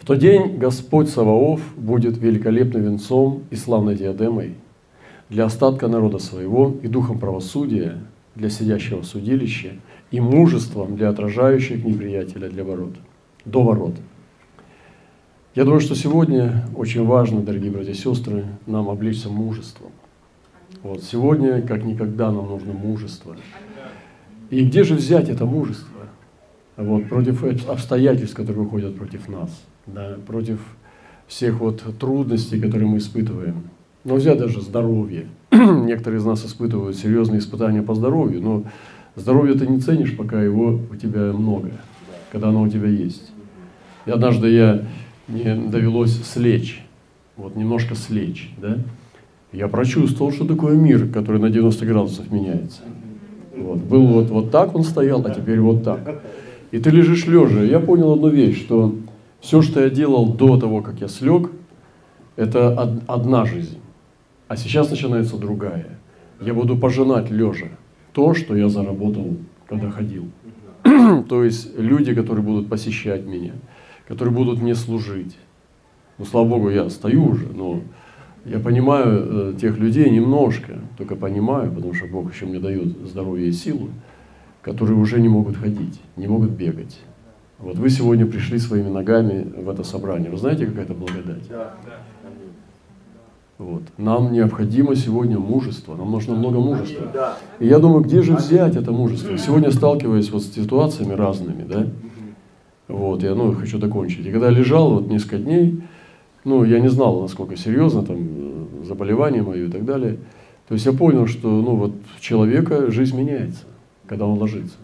В тот день Господь Саваоф будет великолепным венцом и славной диадемой для остатка народа своего и духом правосудия для сидящего в судилище и мужеством для отражающих неприятеля для ворот, до ворот. Я думаю, что сегодня очень важно, дорогие братья и сестры, нам облечься мужеством. Вот сегодня, как никогда, нам нужно мужество. И где же взять это мужество? Вот, против обстоятельств, которые выходят против нас, да, против всех вот трудностей, которые мы испытываем. Но взять даже здоровье. Некоторые из нас испытывают серьезные испытания по здоровью, но здоровье ты не ценишь, пока его у тебя много, когда оно у тебя есть. И однажды я мне довелось слечь, вот немножко слечь, да, я прочувствовал, что такое мир, который на 90 градусов меняется. Вот. Был вот, вот так он стоял, а теперь вот так. И ты лежишь лежа. Я понял одну вещь, что все, что я делал до того, как я слег, это одна жизнь. А сейчас начинается другая. Я буду пожинать лежа то, что я заработал, когда ходил. То есть люди, которые будут посещать меня – которые будут мне служить. Ну, слава Богу, я стою уже, но я понимаю э, тех людей немножко, только понимаю, потому что Бог еще мне дает здоровье и силу, которые уже не могут ходить, не могут бегать. Вот вы сегодня пришли своими ногами в это собрание. Вы знаете, какая это благодать? Да. Вот. Нам необходимо сегодня мужество, нам нужно много мужества. И я думаю, где же взять это мужество? Сегодня сталкиваясь вот с ситуациями разными, да, вот, я ну, хочу закончить. И когда лежал вот несколько дней, ну, я не знал, насколько серьезно там э, заболевание мое и так далее. То есть я понял, что ну, вот человека жизнь меняется, когда он ложится.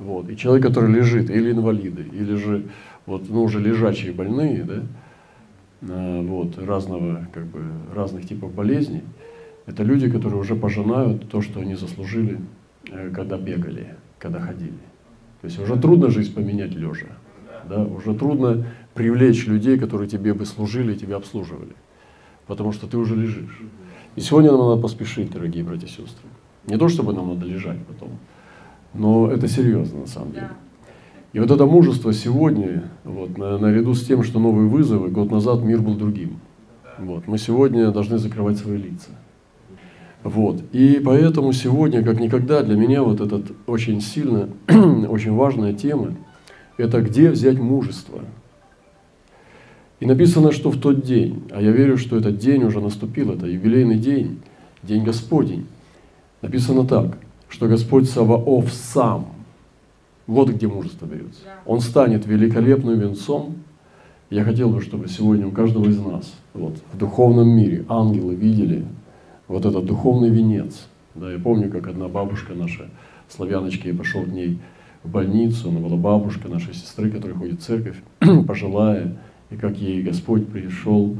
Вот. И человек, который лежит, или инвалиды, или же вот, ну, уже лежачие больные, да, а, вот, разного, как бы, разных типов болезней, это люди, которые уже пожинают то, что они заслужили, э, когда бегали, когда ходили. То есть уже трудно жизнь поменять лежа. Да? Уже трудно привлечь людей, которые тебе бы служили и тебя обслуживали, потому что ты уже лежишь. И сегодня нам надо поспешить, дорогие братья и сестры. Не то, чтобы нам надо лежать потом, но это серьезно на самом деле. И вот это мужество сегодня, вот, на, наряду с тем, что новые вызовы, год назад мир был другим. Вот, мы сегодня должны закрывать свои лица. Вот. И поэтому сегодня, как никогда, для меня вот этот очень сильно, очень важная тема – это где взять мужество. И написано, что в тот день, а я верю, что этот день уже наступил, это юбилейный день, день Господень. Написано так, что Господь Саваоф сам, вот где мужество берется. Он станет великолепным венцом. Я хотел бы, чтобы сегодня у каждого из нас, вот, в духовном мире, ангелы видели вот этот духовный венец. Да, я помню, как одна бабушка наша, славяночка, я пошел к ней в больницу, она была бабушка нашей сестры, которая ходит в церковь, пожилая, и как ей Господь пришел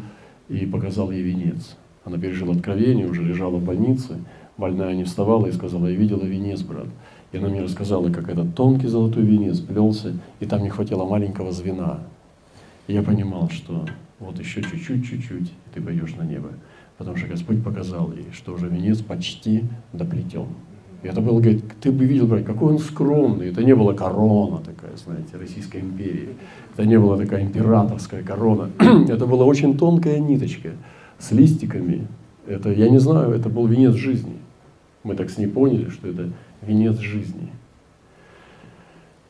и показал ей венец. Она пережила откровение, уже лежала в больнице, больная не вставала и сказала, я видела венец, брат. И она мне рассказала, как этот тонкий золотой венец плелся, и там не хватило маленького звена. И я понимал, что вот еще чуть-чуть, чуть-чуть, ты пойдешь на небо. Потому что Господь показал ей, что уже венец почти доплетен. И это было, говорит, ты бы видел, брат, какой он скромный. Это не была корона такая, знаете, Российской империи. Это не была такая императорская корона. это была очень тонкая ниточка с листиками. Это, я не знаю, это был венец жизни. Мы так с ней поняли, что это венец жизни.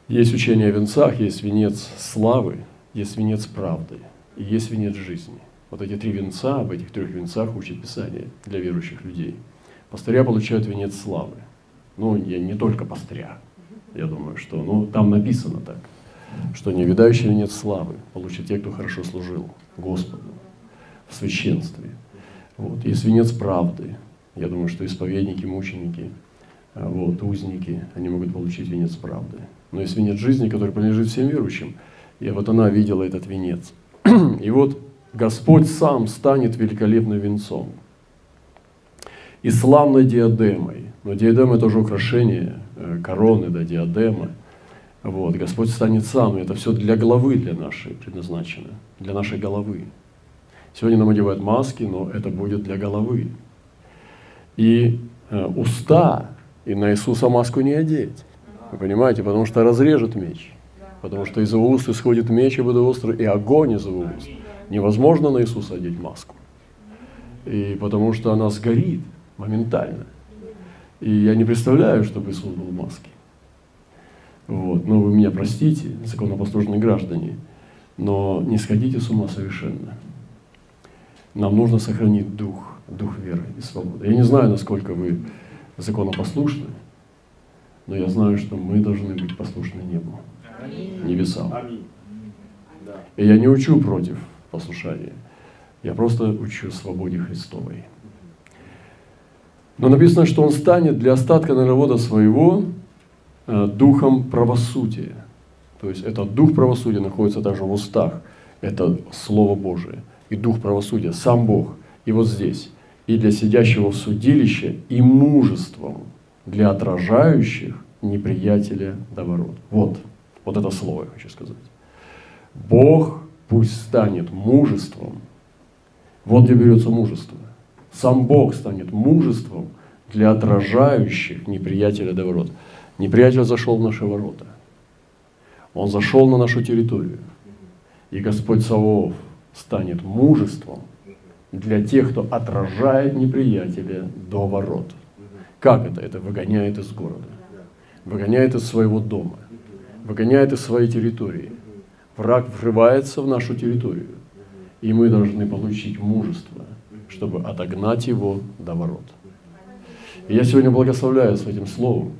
Есть учение о венцах, есть венец славы, есть венец правды и есть венец жизни. Вот эти три венца, об этих трех венцах учит Писание для верующих людей. Пастыря получают венец славы. Ну, я не только пастыря. Я думаю, что ну, там написано так, что не видающий венец славы получат те, кто хорошо служил Господу в священстве. Вот. Есть венец правды. Я думаю, что исповедники, мученики, а, вот, узники, они могут получить венец правды. Но есть венец жизни, который принадлежит всем верующим. И вот она видела этот венец. И вот Господь сам станет великолепным венцом и славной диадемой. Но диадема – это уже украшение, э, короны, да, диадема. Вот, Господь станет сам, и это все для головы для нашей предназначено, для нашей головы. Сегодня нам одевают маски, но это будет для головы. И э, уста, и на Иисуса маску не одеть. Вы понимаете, потому что разрежет меч. Потому что из его уст исходит меч и водоострый, и огонь из его уст. Невозможно на Иисуса одеть маску. И потому что она сгорит моментально. И я не представляю, чтобы Иисус был в маске. Вот. Но вы меня простите, законопослушные граждане, но не сходите с ума совершенно. Нам нужно сохранить дух, дух веры и свободы. Я не знаю, насколько вы законопослушны, но я знаю, что мы должны быть послушны небу, небесам. И я не учу против послушания, я просто учу свободе Христовой. Но написано, что он станет для остатка народа своего Э, духом правосудия. То есть этот дух правосудия находится также в устах. Это Слово Божие. И дух правосудия, сам Бог. И вот здесь. И для сидящего в судилище, и мужеством для отражающих неприятеля до ворот. Вот. Вот это слово я хочу сказать. Бог пусть станет мужеством. Вот где берется мужество. Сам Бог станет мужеством для отражающих неприятеля до ворот. Неприятель зашел в наши ворота. Он зашел на нашу территорию. И Господь Саваоф станет мужеством для тех, кто отражает неприятеля до ворот. Как это? Это выгоняет из города, выгоняет из своего дома, выгоняет из своей территории. Враг врывается в нашу территорию, и мы должны получить мужество, чтобы отогнать его до ворот. И я сегодня благословляю с этим словом,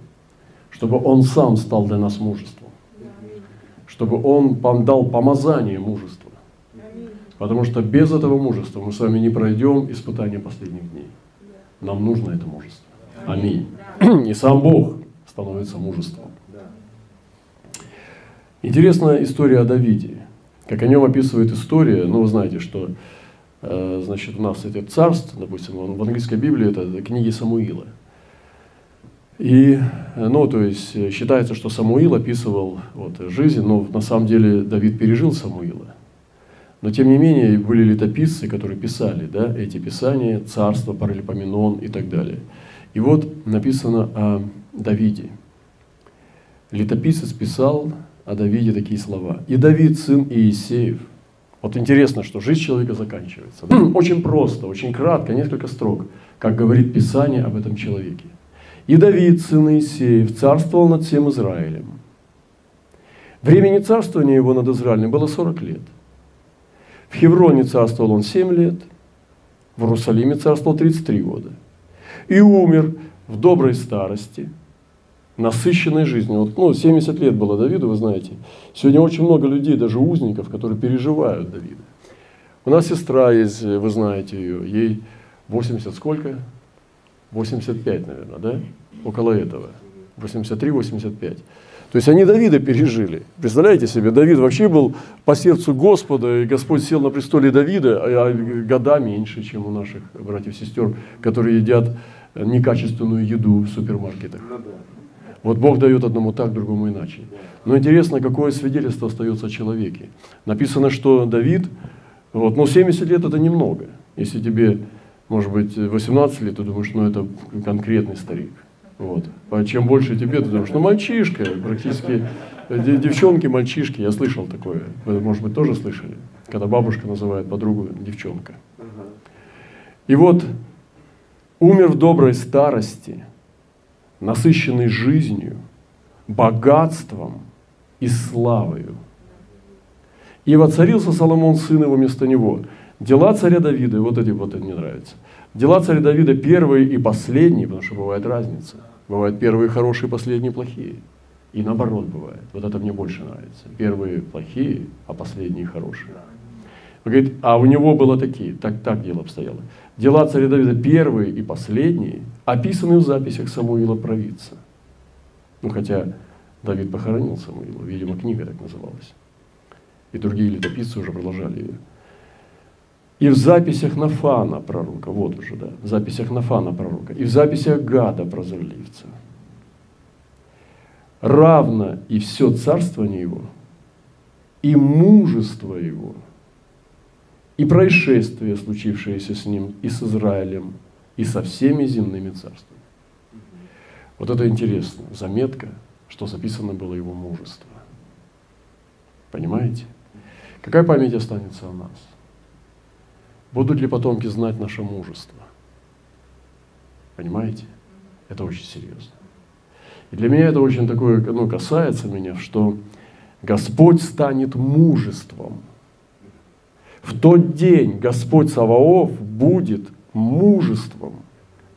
чтобы Он сам стал для нас мужеством, чтобы Он дал помазание мужества. Потому что без этого мужества мы с вами не пройдем испытания последних дней. Нам нужно это мужество. Аминь. И сам Бог становится мужеством. Интересная история о Давиде. Как о нем описывает история, ну вы знаете, что э, значит, у нас эти царств, допустим, в английской Библии это книги Самуила – и, ну, то есть э, считается, что Самуил описывал вот, жизнь, но на самом деле Давид пережил Самуила. Но тем не менее были летописцы, которые писали да, эти писания, царство, Паралипоменон и так далее. И вот написано о Давиде. Летописец писал о Давиде такие слова. «И Давид, сын Иисеев». Вот интересно, что жизнь человека заканчивается. Да? Очень просто, очень кратко, несколько строк, как говорит Писание об этом человеке. И Давид, сын Иисеев, царствовал над всем Израилем. Времени царствования его над Израилем было 40 лет. В Хевроне царствовал он 7 лет, в Иерусалиме царствовал 33 года. И умер в доброй старости, насыщенной жизнью. Вот, ну, 70 лет было Давиду, вы знаете. Сегодня очень много людей, даже узников, которые переживают Давида. У нас сестра есть, вы знаете ее, ей 80 сколько? 85, наверное, да? Около этого. 83-85. То есть они Давида пережили. Представляете себе, Давид вообще был по сердцу Господа, и Господь сел на престоле Давида, а года меньше, чем у наших братьев и сестер, которые едят некачественную еду в супермаркетах. Ну вот Бог дает одному так, другому иначе. Но интересно, какое свидетельство остается о человеке. Написано, что Давид, вот, ну 70 лет это немного. Если тебе может быть, 18 лет, ты думаешь, ну это конкретный старик. Вот. А чем больше тебе, ты думаешь, ну мальчишка, практически девчонки, мальчишки, я слышал такое, вы, может быть, тоже слышали, когда бабушка называет подругу девчонка. И вот умер в доброй старости, насыщенный жизнью, богатством и славою. И воцарился Соломон, сын его, вместо него – Дела царя Давида, вот эти вот это мне нравится. Дела царя Давида первые и последние, потому что бывает разница. Бывают первые хорошие, последние плохие. И наоборот бывает. Вот это мне больше нравится. Первые плохие, а последние хорошие. Он говорит, а у него было такие, так, так дело обстояло. Дела царя Давида первые и последние описаны в записях Самуила Провидца. Ну, хотя Давид похоронил Самуила, видимо, книга так называлась. И другие летописцы уже продолжали ее. И в записях Нафана пророка, вот уже, да, в записях Нафана пророка, и в записях Гада прозорливца. Равно и все царствование его, и мужество его, и происшествия, случившиеся с ним и с Израилем, и со всеми земными царствами. Вот это интересно, заметка, что записано было его мужество. Понимаете? Какая память останется о нас? Будут ли потомки знать наше мужество? Понимаете? Это очень серьезно. И для меня это очень такое, ну, касается меня, что Господь станет мужеством. В тот день Господь Саваоф будет мужеством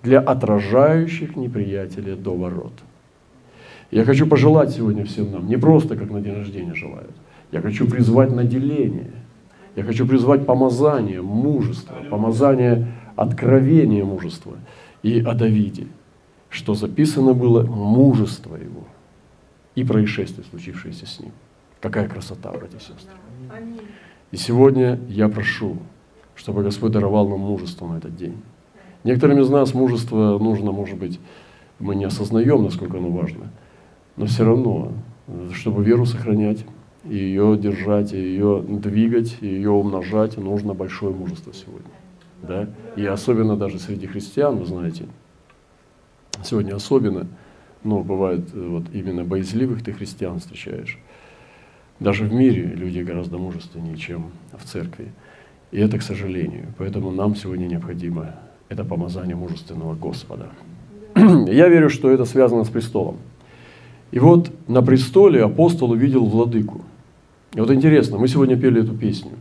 для отражающих неприятеля до ворот. Я хочу пожелать сегодня всем нам, не просто как на день рождения желают, я хочу призвать наделение, я хочу призвать помазание мужества, помазание откровения мужества и о Давиде, что записано было мужество его и происшествие, случившееся с ним. Какая красота, братья и сестры. И сегодня я прошу, чтобы Господь даровал нам мужество на этот день. Некоторым из нас мужество нужно, может быть, мы не осознаем, насколько оно важно, но все равно, чтобы веру сохранять, и ее держать, ее двигать, ее умножать, нужно большое мужество сегодня. Да? И особенно даже среди христиан, вы знаете, сегодня особенно, ну, бывает, вот именно боязливых ты христиан встречаешь. Даже в мире люди гораздо мужественнее, чем в церкви. И это к сожалению. Поэтому нам сегодня необходимо это помазание мужественного Господа. Я верю, что это связано с престолом. И вот на престоле апостол увидел владыку. И вот интересно, мы сегодня пели эту песню.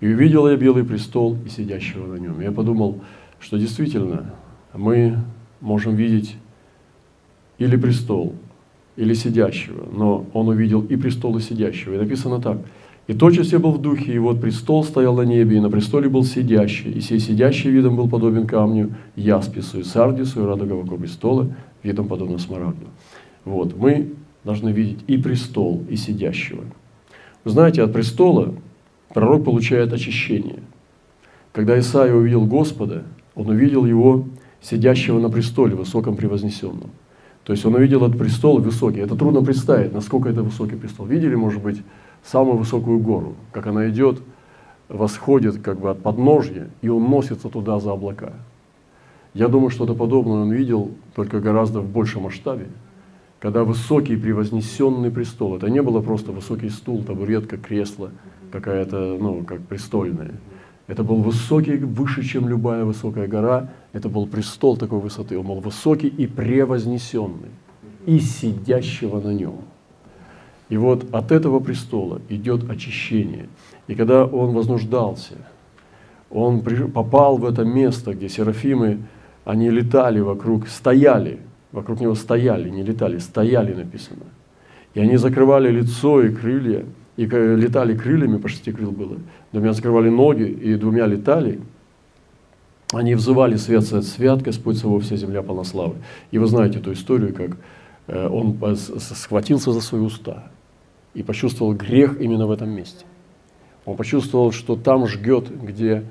И увидел я белый престол и сидящего на нем. Я подумал, что действительно мы можем видеть или престол, или сидящего, но он увидел и престол, и сидящего. И написано так. «И тотчас я был в духе, и вот престол стоял на небе, и на престоле был сидящий, и сей сидящий видом был подобен камню, яспису, и сардису, и радуга вокруг престола, видом подобно смарагду». Вот, мы должны видеть и престол, и сидящего. Знаете, от престола пророк получает очищение. Когда Исаия увидел Господа, он увидел его сидящего на престоле, высоком превознесенном. То есть он увидел этот престол высокий. Это трудно представить, насколько это высокий престол. Видели, может быть, самую высокую гору, как она идет, восходит как бы от подножья и уносится туда за облака. Я думаю, что-то подобное он видел, только гораздо в большем масштабе, когда высокий превознесенный престол, это не было просто высокий стул, табуретка, кресло, какая-то, ну, как престольная. Это был высокий, выше, чем любая высокая гора. Это был престол такой высоты. Он был высокий и превознесенный, и сидящего на нем. И вот от этого престола идет очищение. И когда он вознуждался, он попал в это место, где серафимы, они летали вокруг, стояли, вокруг него стояли, не летали, стояли написано. И они закрывали лицо и крылья, и летали крыльями, по шести крыл было, двумя закрывали ноги и двумя летали, они взывали свят, свят, свят, Господь Савов, вся земля полна славы. И вы знаете эту историю, как э, он схватился за свои уста и почувствовал грех именно в этом месте. Он почувствовал, что там жгет, где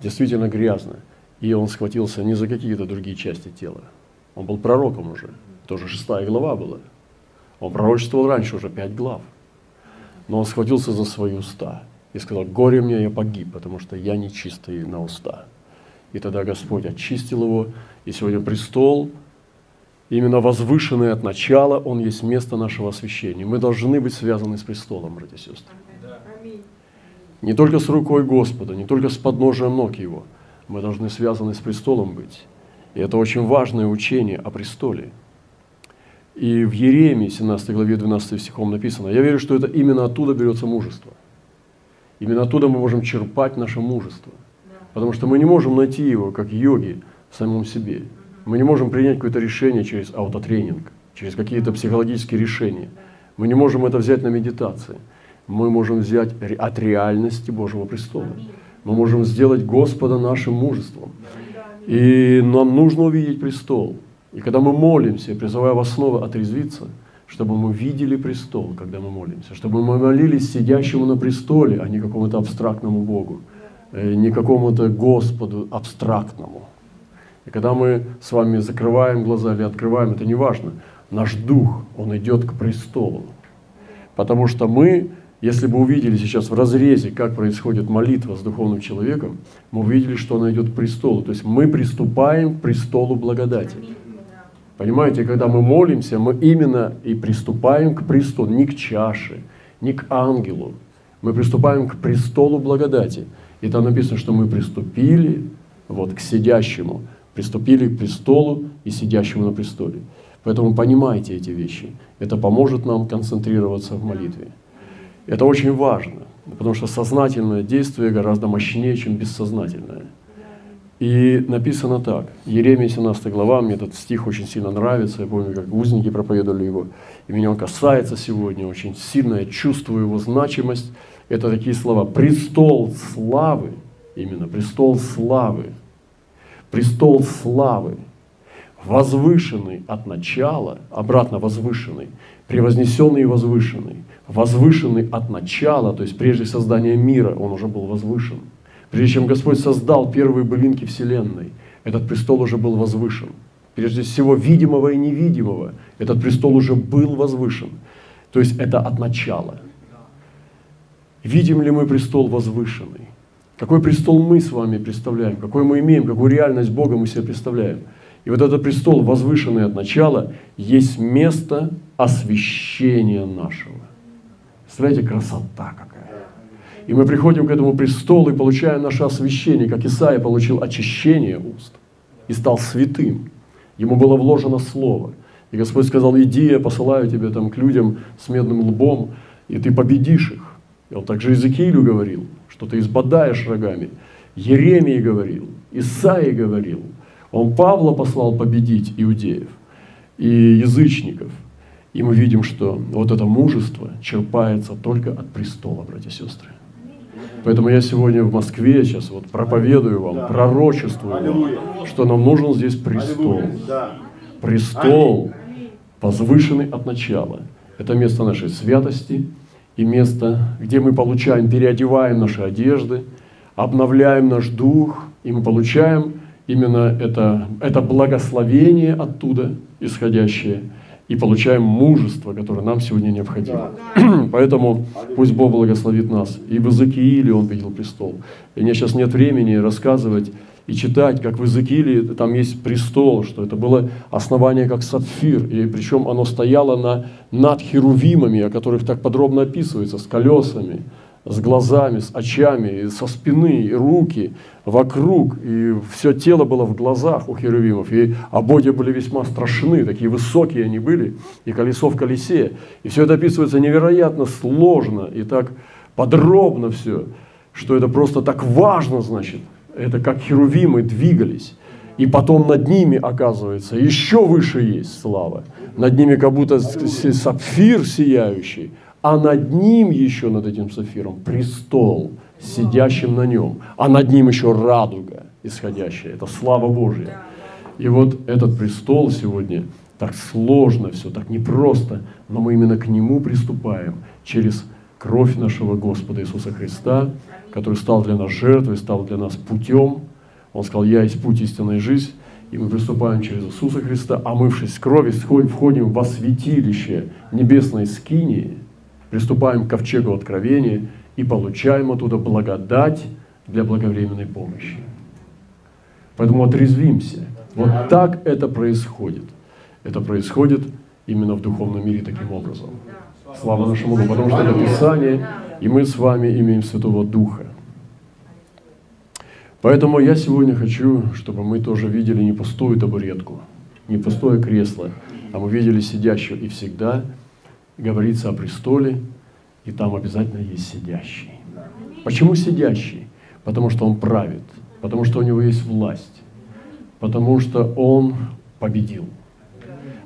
действительно грязно. И он схватился не за какие-то другие части тела. Он был пророком уже. Тоже шестая глава была. Он пророчествовал раньше уже пять глав. Но он схватился за свои уста и сказал, горе мне, я погиб, потому что я нечистый на уста. И тогда Господь очистил его, и сегодня престол, именно возвышенный от начала, он есть место нашего освящения. Мы должны быть связаны с престолом, братья и сестры. Не только с рукой Господа, не только с подножием ног Его. Мы должны связаны с престолом быть. И это очень важное учение о престоле. И в Еремии, 17 главе 12 стихом написано, я верю, что это именно оттуда берется мужество. Именно оттуда мы можем черпать наше мужество. Потому что мы не можем найти его, как йоги, в самом себе. Мы не можем принять какое-то решение через аутотренинг, через какие-то психологические решения. Мы не можем это взять на медитации. Мы можем взять от реальности Божьего престола. Мы можем сделать Господа нашим мужеством. И нам нужно увидеть престол – и когда мы молимся, призывая вас снова отрезвиться, чтобы мы видели престол, когда мы молимся, чтобы мы молились сидящему на престоле, а не какому-то абстрактному Богу, э, не какому-то Господу абстрактному. И когда мы с вами закрываем глаза или открываем, это не важно, наш дух, он идет к престолу. Потому что мы, если бы увидели сейчас в разрезе, как происходит молитва с духовным человеком, мы увидели, что она идет к престолу. То есть мы приступаем к престолу благодати. Понимаете, когда мы молимся, мы именно и приступаем к престолу, не к чаше, не к ангелу, Мы приступаем к престолу благодати. И там написано, что мы приступили вот, к сидящему, приступили к престолу и сидящему на престоле. Поэтому понимайте эти вещи. Это поможет нам концентрироваться в молитве. Это очень важно, потому что сознательное действие гораздо мощнее, чем бессознательное. И написано так, Еремия 17 глава, мне этот стих очень сильно нравится, я помню, как узники проповедовали его, и меня он касается сегодня очень сильно, я чувствую его значимость. Это такие слова, престол славы, именно престол славы, престол славы, возвышенный от начала, обратно возвышенный, превознесенный и возвышенный, возвышенный от начала, то есть прежде создания мира он уже был возвышен – Прежде чем Господь создал первые былинки Вселенной, этот престол уже был возвышен. Прежде всего видимого и невидимого, этот престол уже был возвышен. То есть это от начала. Видим ли мы престол возвышенный? Какой престол мы с вами представляем? Какой мы имеем? Какую реальность Бога мы себе представляем? И вот этот престол, возвышенный от начала, есть место освящения нашего. Представляете, красота какая. И мы приходим к этому престолу и получаем наше освящение, как Исаия получил очищение уст и стал святым. Ему было вложено слово. И Господь сказал, иди, я посылаю тебя там к людям с медным лбом, и ты победишь их. И он также Иезекиилю говорил, что ты избадаешь рогами. Еремии говорил, Исаии говорил. Он Павла послал победить иудеев и язычников. И мы видим, что вот это мужество черпается только от престола, братья и сестры. Поэтому я сегодня в Москве сейчас вот проповедую вам, да. пророчествую вам, что нам нужен здесь престол. Престол, возвышенный от начала. Это место нашей святости и место, где мы получаем, переодеваем наши одежды, обновляем наш дух, и мы получаем именно это, это благословение оттуда исходящее – и получаем мужество, которое нам сегодня необходимо. Да. Поэтому пусть Бог благословит нас. И в Иезекииле Он видел престол. И мне сейчас нет времени рассказывать и читать, как в Иезекииле там есть престол, что это было основание как сапфир, и причем оно стояло на, над херувимами, о которых так подробно описывается, с колесами с глазами, с очами, со спины, и руки вокруг, и все тело было в глазах у херувимов, и ободья были весьма страшны, такие высокие они были, и колесо в колесе. И все это описывается невероятно сложно и так подробно все, что это просто так важно, значит. Это как херувимы двигались. И потом над ними, оказывается, еще выше есть слава. Над ними как будто сапфир сияющий, а над ним еще, над этим сафиром, престол, сидящим на нем, а над ним еще радуга исходящая. Это слава Божья. И вот этот престол сегодня так сложно все, так непросто, но мы именно к нему приступаем через кровь нашего Господа Иисуса Христа, который стал для нас жертвой, стал для нас путем. Он сказал, я есть путь истинной жизнь. И мы приступаем через Иисуса Христа, омывшись кровью, входим во святилище небесной скинии – приступаем к ковчегу откровения и получаем оттуда благодать для благовременной помощи. Поэтому отрезвимся. Вот так это происходит. Это происходит именно в духовном мире таким образом. Слава нашему Богу, потому что это Писание, и мы с вами имеем Святого Духа. Поэтому я сегодня хочу, чтобы мы тоже видели не пустую табуретку, не пустое кресло, а мы видели сидящего и всегда говорится о престоле, и там обязательно есть сидящий. Почему сидящий? Потому что он правит, потому что у него есть власть, потому что он победил,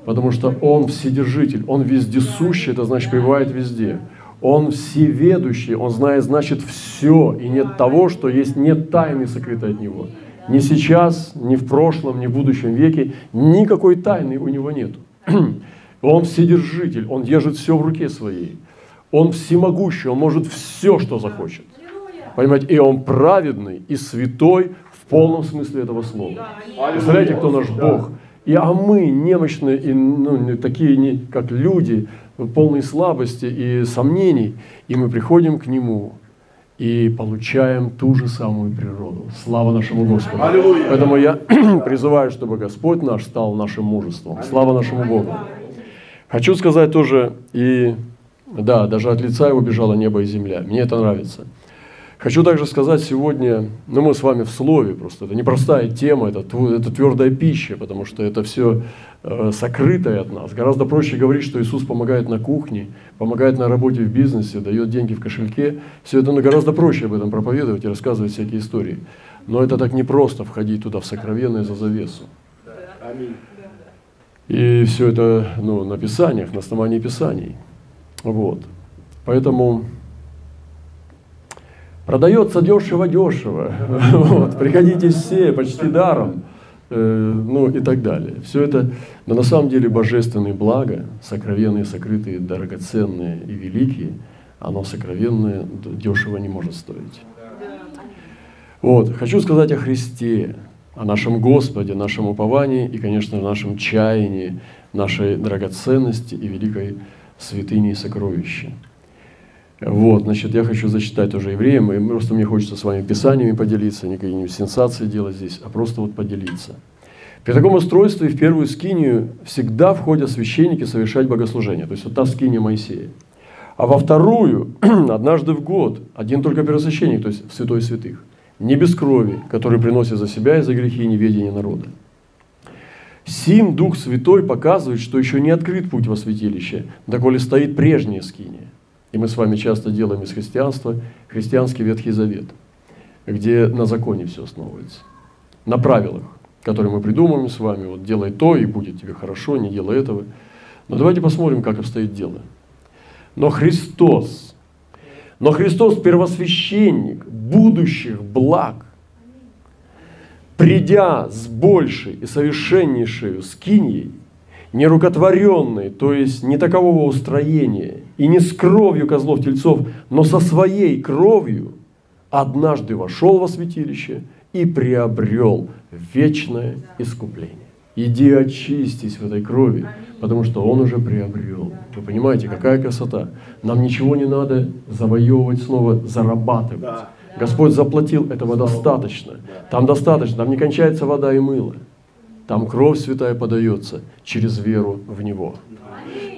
потому что он вседержитель, он вездесущий, это значит пребывает везде. Он всеведущий, он знает, значит, все, и нет того, что есть, нет тайны сокрытой от него. Ни сейчас, ни в прошлом, ни в будущем веке никакой тайны у него нет. Он вседержитель, Он держит все в руке своей. Он всемогущий, Он может все, что захочет. Понимаете, и Он праведный и святой в полном смысле этого слова. Представляете, кто наш Бог? И а мы немощные, и, ну, такие не, как люди, полные слабости и сомнений, и мы приходим к Нему и получаем ту же самую природу. Слава нашему Господу. Аллилуйя. Поэтому я призываю, чтобы Господь наш стал нашим мужеством. Слава нашему Богу. Хочу сказать тоже и Да, даже от лица его бежало небо и земля. Мне это нравится. Хочу также сказать сегодня, ну мы с вами в слове, просто это непростая тема, это, это твердая пища, потому что это все э, сокрытое от нас. Гораздо проще говорить, что Иисус помогает на кухне, помогает на работе в бизнесе, дает деньги в кошельке. Все это ну, гораздо проще об этом проповедовать и рассказывать всякие истории. Но это так непросто входить туда в сокровенное за завесу. И все это ну, на Писаниях, на основании Писаний. Вот. Поэтому Продается дешево-дешево. Вот, приходите все, почти даром. Э, ну и так далее. Все это, но на самом деле божественные блага, сокровенные, сокрытые, драгоценные и великие, оно сокровенное дешево не может стоить. Вот. Хочу сказать о Христе, о нашем Господе, нашем уповании и, конечно, нашем чаянии, нашей драгоценности и великой святыне и сокровище. Вот, значит, я хочу зачитать уже евреям, и просто мне хочется с вами писаниями поделиться, не какие-нибудь сенсации делать здесь, а просто вот поделиться. При таком устройстве в первую скинию всегда входят священники совершать богослужение, то есть вот та скиния Моисея. А во вторую, однажды в год, один только первосвященник, то есть в святой святых, не без крови, который приносит за себя и за грехи и неведение народа. Сим Дух Святой показывает, что еще не открыт путь во святилище, доколе стоит прежняя скиния. И мы с вами часто делаем из христианства христианский Ветхий Завет, где на законе все основывается, на правилах, которые мы придумываем с вами. Вот делай то, и будет тебе хорошо, не делай этого. Но давайте посмотрим, как обстоит дело. Но Христос, но Христос первосвященник будущих благ, придя с большей и совершеннейшей скиньей, нерукотворенной, то есть не такового устроения, и не с кровью козлов тельцов, но со своей кровью, однажды вошел во святилище и приобрел вечное искупление. Иди очистись в этой крови, потому что он уже приобрел. Вы понимаете, какая красота. Нам ничего не надо завоевывать снова, зарабатывать. Господь заплатил, этого достаточно. Там достаточно, там не кончается вода и мыло. Там кровь святая подается через веру в Него.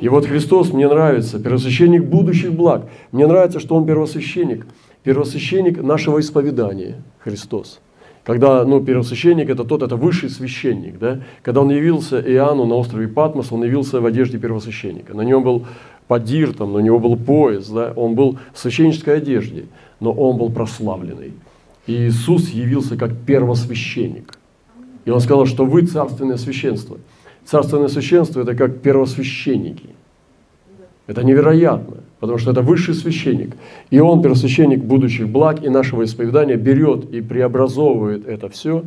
И вот Христос мне нравится, первосвященник будущих благ. Мне нравится, что Он первосвященник. Первосвященник нашего исповедания, Христос. Когда, ну, первосвященник это тот, это высший священник, да? Когда он явился Иоанну на острове Патмос, он явился в одежде первосвященника. На нем был подир, там, на него был пояс, да? Он был в священнической одежде, но он был прославленный. И Иисус явился как первосвященник – и он сказал, что вы царственное священство. Царственное священство – это как первосвященники. Это невероятно, потому что это высший священник. И он, первосвященник будущих благ и нашего исповедания, берет и преобразовывает это все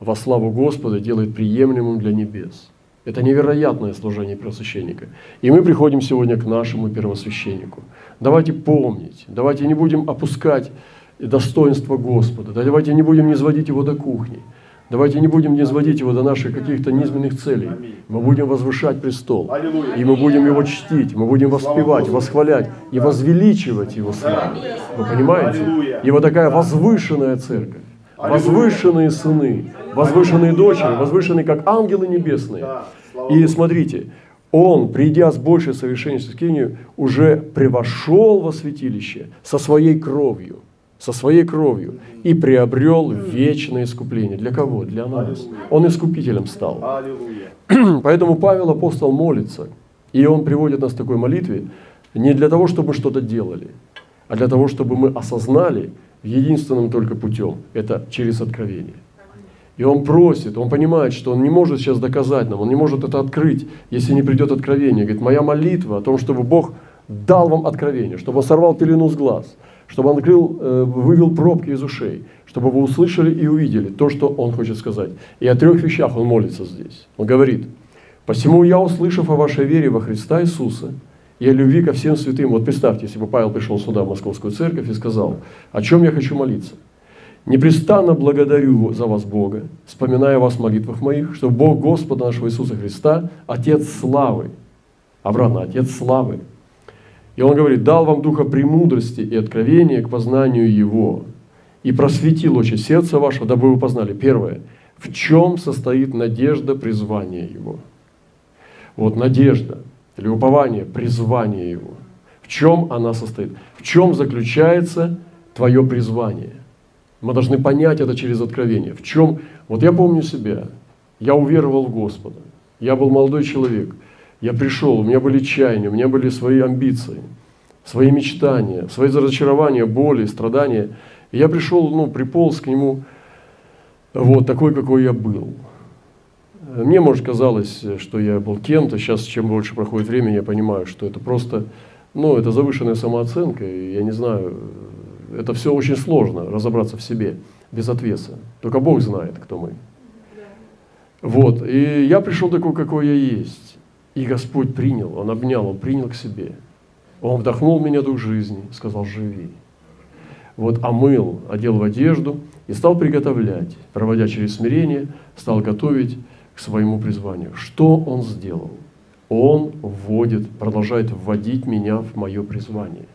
во славу Господа, делает приемлемым для небес. Это невероятное служение первосвященника. И мы приходим сегодня к нашему первосвященнику. Давайте помнить, давайте не будем опускать достоинство Господа, давайте не будем низводить его до кухни – Давайте не будем не сводить его до наших каких-то низменных целей. Мы будем возвышать престол. И мы будем его чтить, мы будем воспевать, восхвалять и возвеличивать его славу. Вы понимаете? И вот такая возвышенная церковь, возвышенные сыны, возвышенные дочери, возвышенные как ангелы небесные. И смотрите, он, придя с большей совершеннейшей скинию, уже превошел во святилище со своей кровью – со своей кровью и приобрел вечное искупление. Для кого? Для нас. Он искупителем стал. Поэтому Павел апостол молится, и он приводит нас к такой молитве не для того, чтобы мы что-то делали, а для того, чтобы мы осознали единственным только путем – это через откровение. И он просит, он понимает, что он не может сейчас доказать нам, он не может это открыть, если не придет откровение. Говорит, моя молитва о том, чтобы Бог дал вам откровение, чтобы он сорвал пелену с глаз – чтобы он открыл, э, вывел пробки из ушей, чтобы вы услышали и увидели то, что он хочет сказать. И о трех вещах он молится здесь. Он говорит, «Посему я, услышав о вашей вере во Христа Иисуса и о любви ко всем святым». Вот представьте, если бы Павел пришел сюда, в Московскую церковь, и сказал, о чем я хочу молиться. «Непрестанно благодарю за вас Бога, вспоминая вас в молитвах моих, что Бог Господа нашего Иисуса Христа, Отец славы». Обратно, Отец славы – и он говорит, дал вам духа премудрости и откровения к познанию Его, и просветил очи сердца вашего, дабы вы познали. Первое, в чем состоит надежда призвания Его. Вот надежда или упование призвания Его. В В чем она состоит? В чем заключается твое призвание? Мы должны понять это через откровение. В чем? Вот я помню себя. Я уверовал в Господа. Я был молодой человек. Я пришел, у меня были чаяния, у меня были свои амбиции, свои мечтания, свои разочарования, боли, страдания. И я пришел, ну, приполз к нему, вот такой, какой я был. Мне, может, казалось, что я был кем-то. Сейчас, чем больше проходит времени, я понимаю, что это просто, ну, это завышенная самооценка. И я не знаю, это все очень сложно разобраться в себе без отвеса. Только Бог знает, кто мы. Вот. И я пришел такой, какой я есть. И Господь принял, Он обнял, Он принял к себе. Он вдохнул в меня дух жизни, сказал, живи. Вот омыл, одел в одежду и стал приготовлять, проводя через смирение, стал готовить к своему призванию. Что Он сделал? Он вводит, продолжает вводить меня в мое призвание.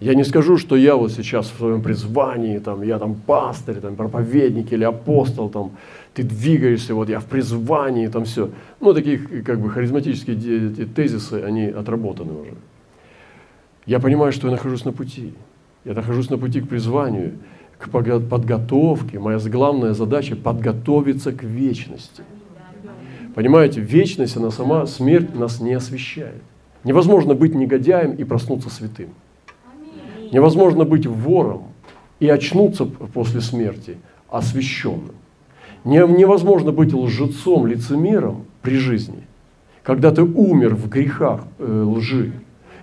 Я не скажу, что я вот сейчас в своем призвании, там, я там пастырь, там, проповедник или апостол, там, ты двигаешься, вот я в призвании, там все. Ну, такие как бы харизматические тезисы, они отработаны уже. Я понимаю, что я нахожусь на пути. Я нахожусь на пути к призванию, к подготовке. Моя главная задача – подготовиться к вечности. Понимаете, вечность, она сама, смерть нас не освещает. Невозможно быть негодяем и проснуться святым. Невозможно быть вором и очнуться после смерти освященным. Невозможно быть лжецом, лицемером при жизни, когда ты умер в грехах э, лжи,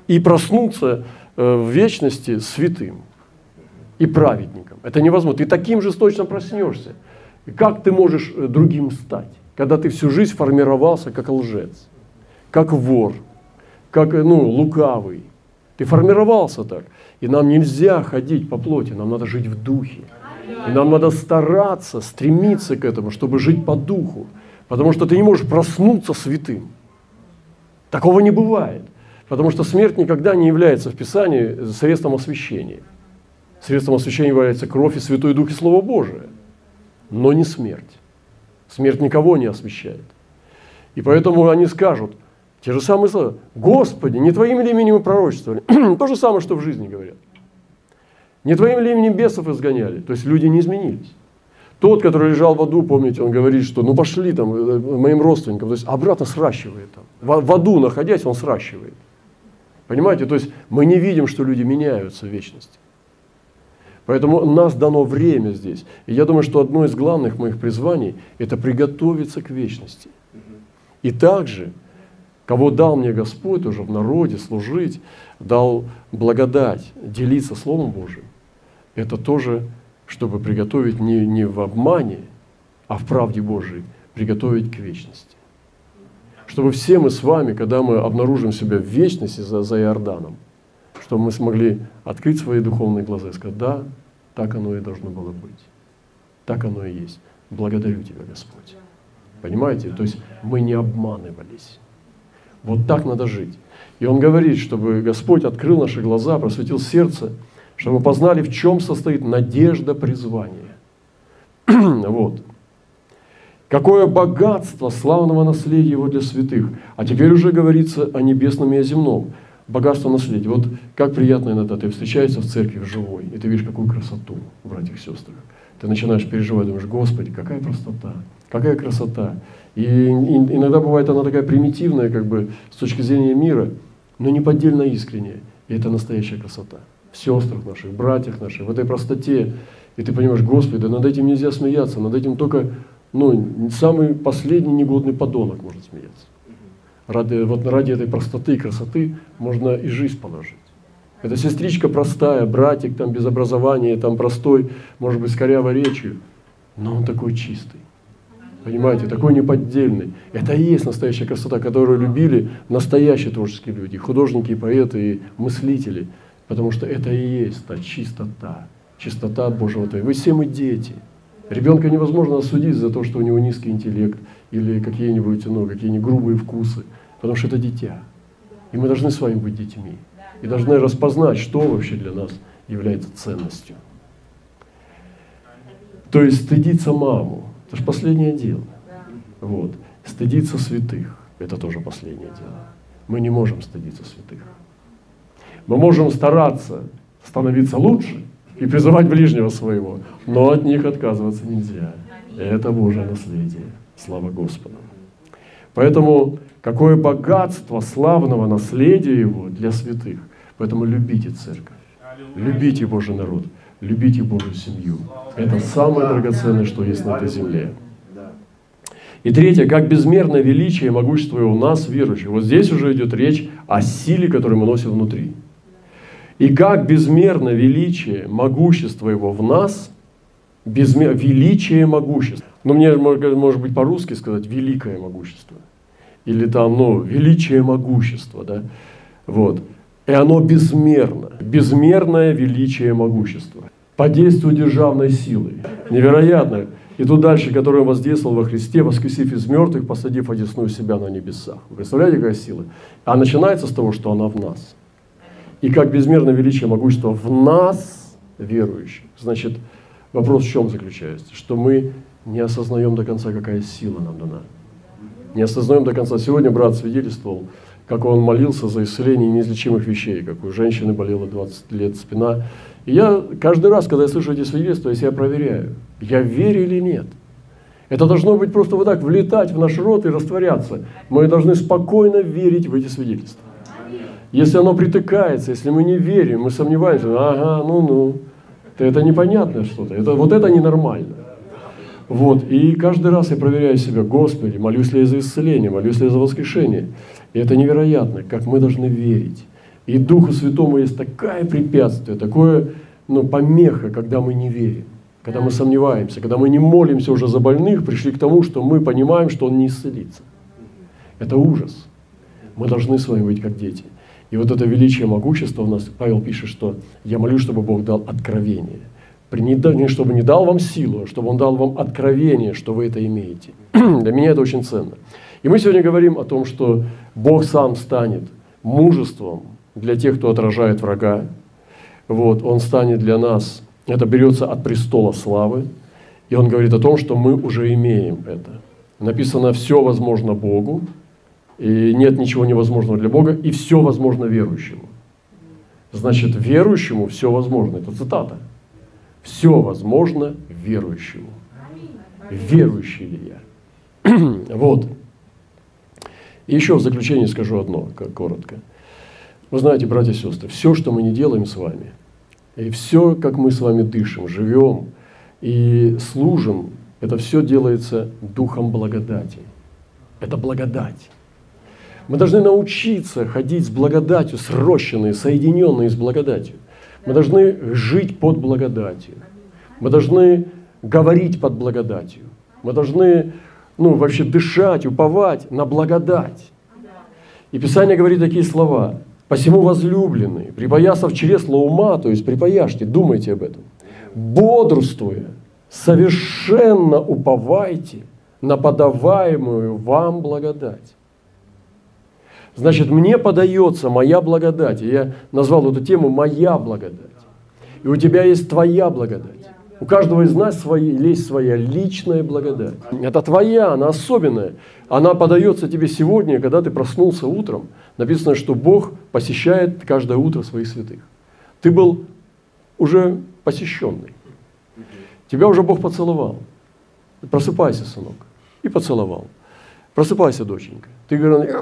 и проснуться э, в вечности святым и праведником. Это невозможно. Ты таким же точно проснешься. И как ты можешь э, другим стать, когда ты всю жизнь формировался как лжец, как вор, как ну, лукавый. Ты формировался так. И нам нельзя ходить по плоти, нам надо жить в духе. И нам надо стараться, стремиться к этому, чтобы жить по духу. Потому что ты не можешь проснуться святым. Такого не бывает. Потому что смерть никогда не является в Писании средством освящения. Средством освящения является кровь и Святой Дух и Слово Божие. Но не смерть. Смерть никого не освящает. И поэтому они скажут – те же самые слова. Господи, не Твоим ли именем мы пророчествовали? То же самое, что в жизни говорят. Не Твоим ли именем бесов изгоняли? То есть люди не изменились. Тот, который лежал в аду, помните, он говорит, что ну пошли там э, моим родственникам, то есть обратно сращивает там. В, в аду находясь, он сращивает. Понимаете, то есть мы не видим, что люди меняются в вечности. Поэтому нас дано время здесь. И я думаю, что одно из главных моих призваний – это приготовиться к вечности. И также кого дал мне Господь уже в народе служить, дал благодать, делиться Словом Божьим, это тоже, чтобы приготовить не, не в обмане, а в правде Божией, приготовить к вечности. Чтобы все мы с вами, когда мы обнаружим себя в вечности за, за Иорданом, чтобы мы смогли открыть свои духовные глаза и сказать, да, так оно и должно было быть. Так оно и есть. Благодарю Тебя, Господь. Понимаете? То есть мы не обманывались. Вот так надо жить. И он говорит, чтобы Господь открыл наши глаза, просветил сердце, чтобы познали, в чем состоит надежда призвания. вот. Какое богатство славного наследия его для святых. А теперь уже говорится о небесном и о земном. Богатство наследия. Вот как приятно иногда ты встречаешься в церкви в живой, и ты видишь, какую красоту, братья и сестры. Ты начинаешь переживать, думаешь, Господи, какая простота, какая красота. И иногда бывает она такая примитивная, как бы, с точки зрения мира, но неподдельно искренняя. И это настоящая красота. Сестрах наших, братьях наших, в этой простоте. И ты понимаешь, Господи, да над этим нельзя смеяться, над этим только ну, самый последний негодный подонок может смеяться. Ради, вот ради этой простоты и красоты можно и жизнь положить. Эта сестричка простая, братик там без образования, там простой, может быть, с корявой речью, но он такой чистый. Понимаете, такой неподдельный. Это и есть настоящая красота, которую любили настоящие творческие люди, художники, поэты, и мыслители. Потому что это и есть та чистота, чистота Божьего Творения. Вы все мы дети. Ребенка невозможно осудить за то, что у него низкий интеллект или какие-нибудь ну, какие грубые вкусы, потому что это дитя. И мы должны с вами быть детьми. И должны распознать, что вообще для нас является ценностью. То есть стыдиться маму, это же последнее дело. Вот. Стыдиться святых – это тоже последнее дело. Мы не можем стыдиться святых. Мы можем стараться становиться лучше и призывать ближнего своего, но от них отказываться нельзя. Это Божье наследие. Слава Господу. Поэтому какое богатство славного наследия его для святых. Поэтому любите церковь, любите Божий народ, любите Божью семью. Это самое драгоценное, что есть на этой земле. И третье, как безмерное величие и могущество у нас, верующих. Вот здесь уже идет речь о силе, которую мы носим внутри. И как безмерно величие, могущество его в нас, безмер... величие могущество. Ну, мне, может быть, по-русски сказать «великое могущество». Или там, ну, величие могущества, да. Вот. И оно безмерно. Безмерное величие могущества. По действию державной силы. Невероятно. И тут дальше, который он воздействовал во Христе, воскресив из мертвых, посадив одесную себя на небесах. Вы представляете, какая сила? А начинается с того, что она в нас. И как безмерное величие могущества в нас, верующих. Значит, вопрос в чем заключается? Что мы не осознаем до конца, какая сила нам дана. Не осознаем до конца. Сегодня брат свидетельствовал, как он молился за исцеление неизлечимых вещей, как у женщины болела 20 лет спина. И я каждый раз, когда я слышу эти свидетельства, я себя проверяю, я верю или нет. Это должно быть просто вот так влетать в наш рот и растворяться. Мы должны спокойно верить в эти свидетельства. Если оно притыкается, если мы не верим, мы сомневаемся, ага, ну-ну, это непонятное что-то, это, вот это ненормально. Вот, и каждый раз я проверяю себя, Господи, молюсь ли я за исцеление, молюсь ли я за воскрешение. И это невероятно, как мы должны верить. И Духу Святому есть такое препятствие, такое ну, помеха, когда мы не верим, когда мы сомневаемся, когда мы не молимся уже за больных, пришли к тому, что мы понимаем, что он не исцелится. Это ужас. Мы должны с вами быть как дети. И вот это величие могущества у нас, Павел пишет, что я молюсь, чтобы Бог дал откровение. Не чтобы не дал вам силу, а чтобы Он дал вам откровение, что вы это имеете. Для меня это очень ценно. И мы сегодня говорим о том, что Бог сам станет мужеством для тех, кто отражает врага. Вот, он станет для нас, это берется от престола славы, и он говорит о том, что мы уже имеем это. Написано «все возможно Богу», и нет ничего невозможного для Бога, и все возможно верующему. Значит, верующему все возможно. Это цитата. Все возможно верующему. Верующий ли я? Вот. И еще в заключение скажу одно, как коротко. Вы знаете, братья и сестры, все, что мы не делаем с вами, и все, как мы с вами дышим, живем и служим, это все делается духом благодати. Это благодать. Мы должны научиться ходить с благодатью, срощенные, соединенные с благодатью. Мы должны жить под благодатью. Мы должны говорить под благодатью. Мы должны ну, вообще дышать, уповать на благодать. И Писание говорит такие слова. «Посему возлюбленные, припоясав чресло ума, то есть припояшьте, думайте об этом, бодрствуя, совершенно уповайте на подаваемую вам благодать». Значит, мне подается моя благодать. И я назвал эту тему «Моя благодать». И у тебя есть твоя благодать. У каждого из нас свои, есть своя личная благодать. Это твоя, она особенная. Она подается тебе сегодня, когда ты проснулся утром. Написано, что Бог посещает каждое утро своих святых. Ты был уже посещенный. Тебя уже Бог поцеловал. Просыпайся, сынок. И поцеловал. Просыпайся, доченька. Ты говоришь,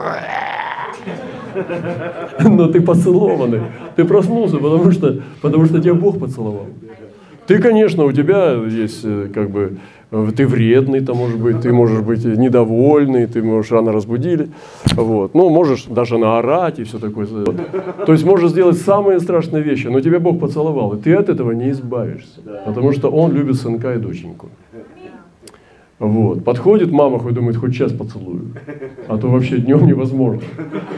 но ты поцелованный. Ты проснулся, потому что, потому что тебя Бог поцеловал. Ты, конечно, у тебя есть э, как бы э, ты вредный, там, может быть, ты можешь быть недовольный, ты можешь рано разбудили, вот. ну, можешь даже наорать и все такое. То есть можешь сделать самые страшные вещи, но тебя Бог поцеловал, и ты от этого не избавишься, потому что Он любит сынка и доченьку. Вот. Подходит мама, хоть думает, хоть сейчас поцелую. А то вообще днем невозможно.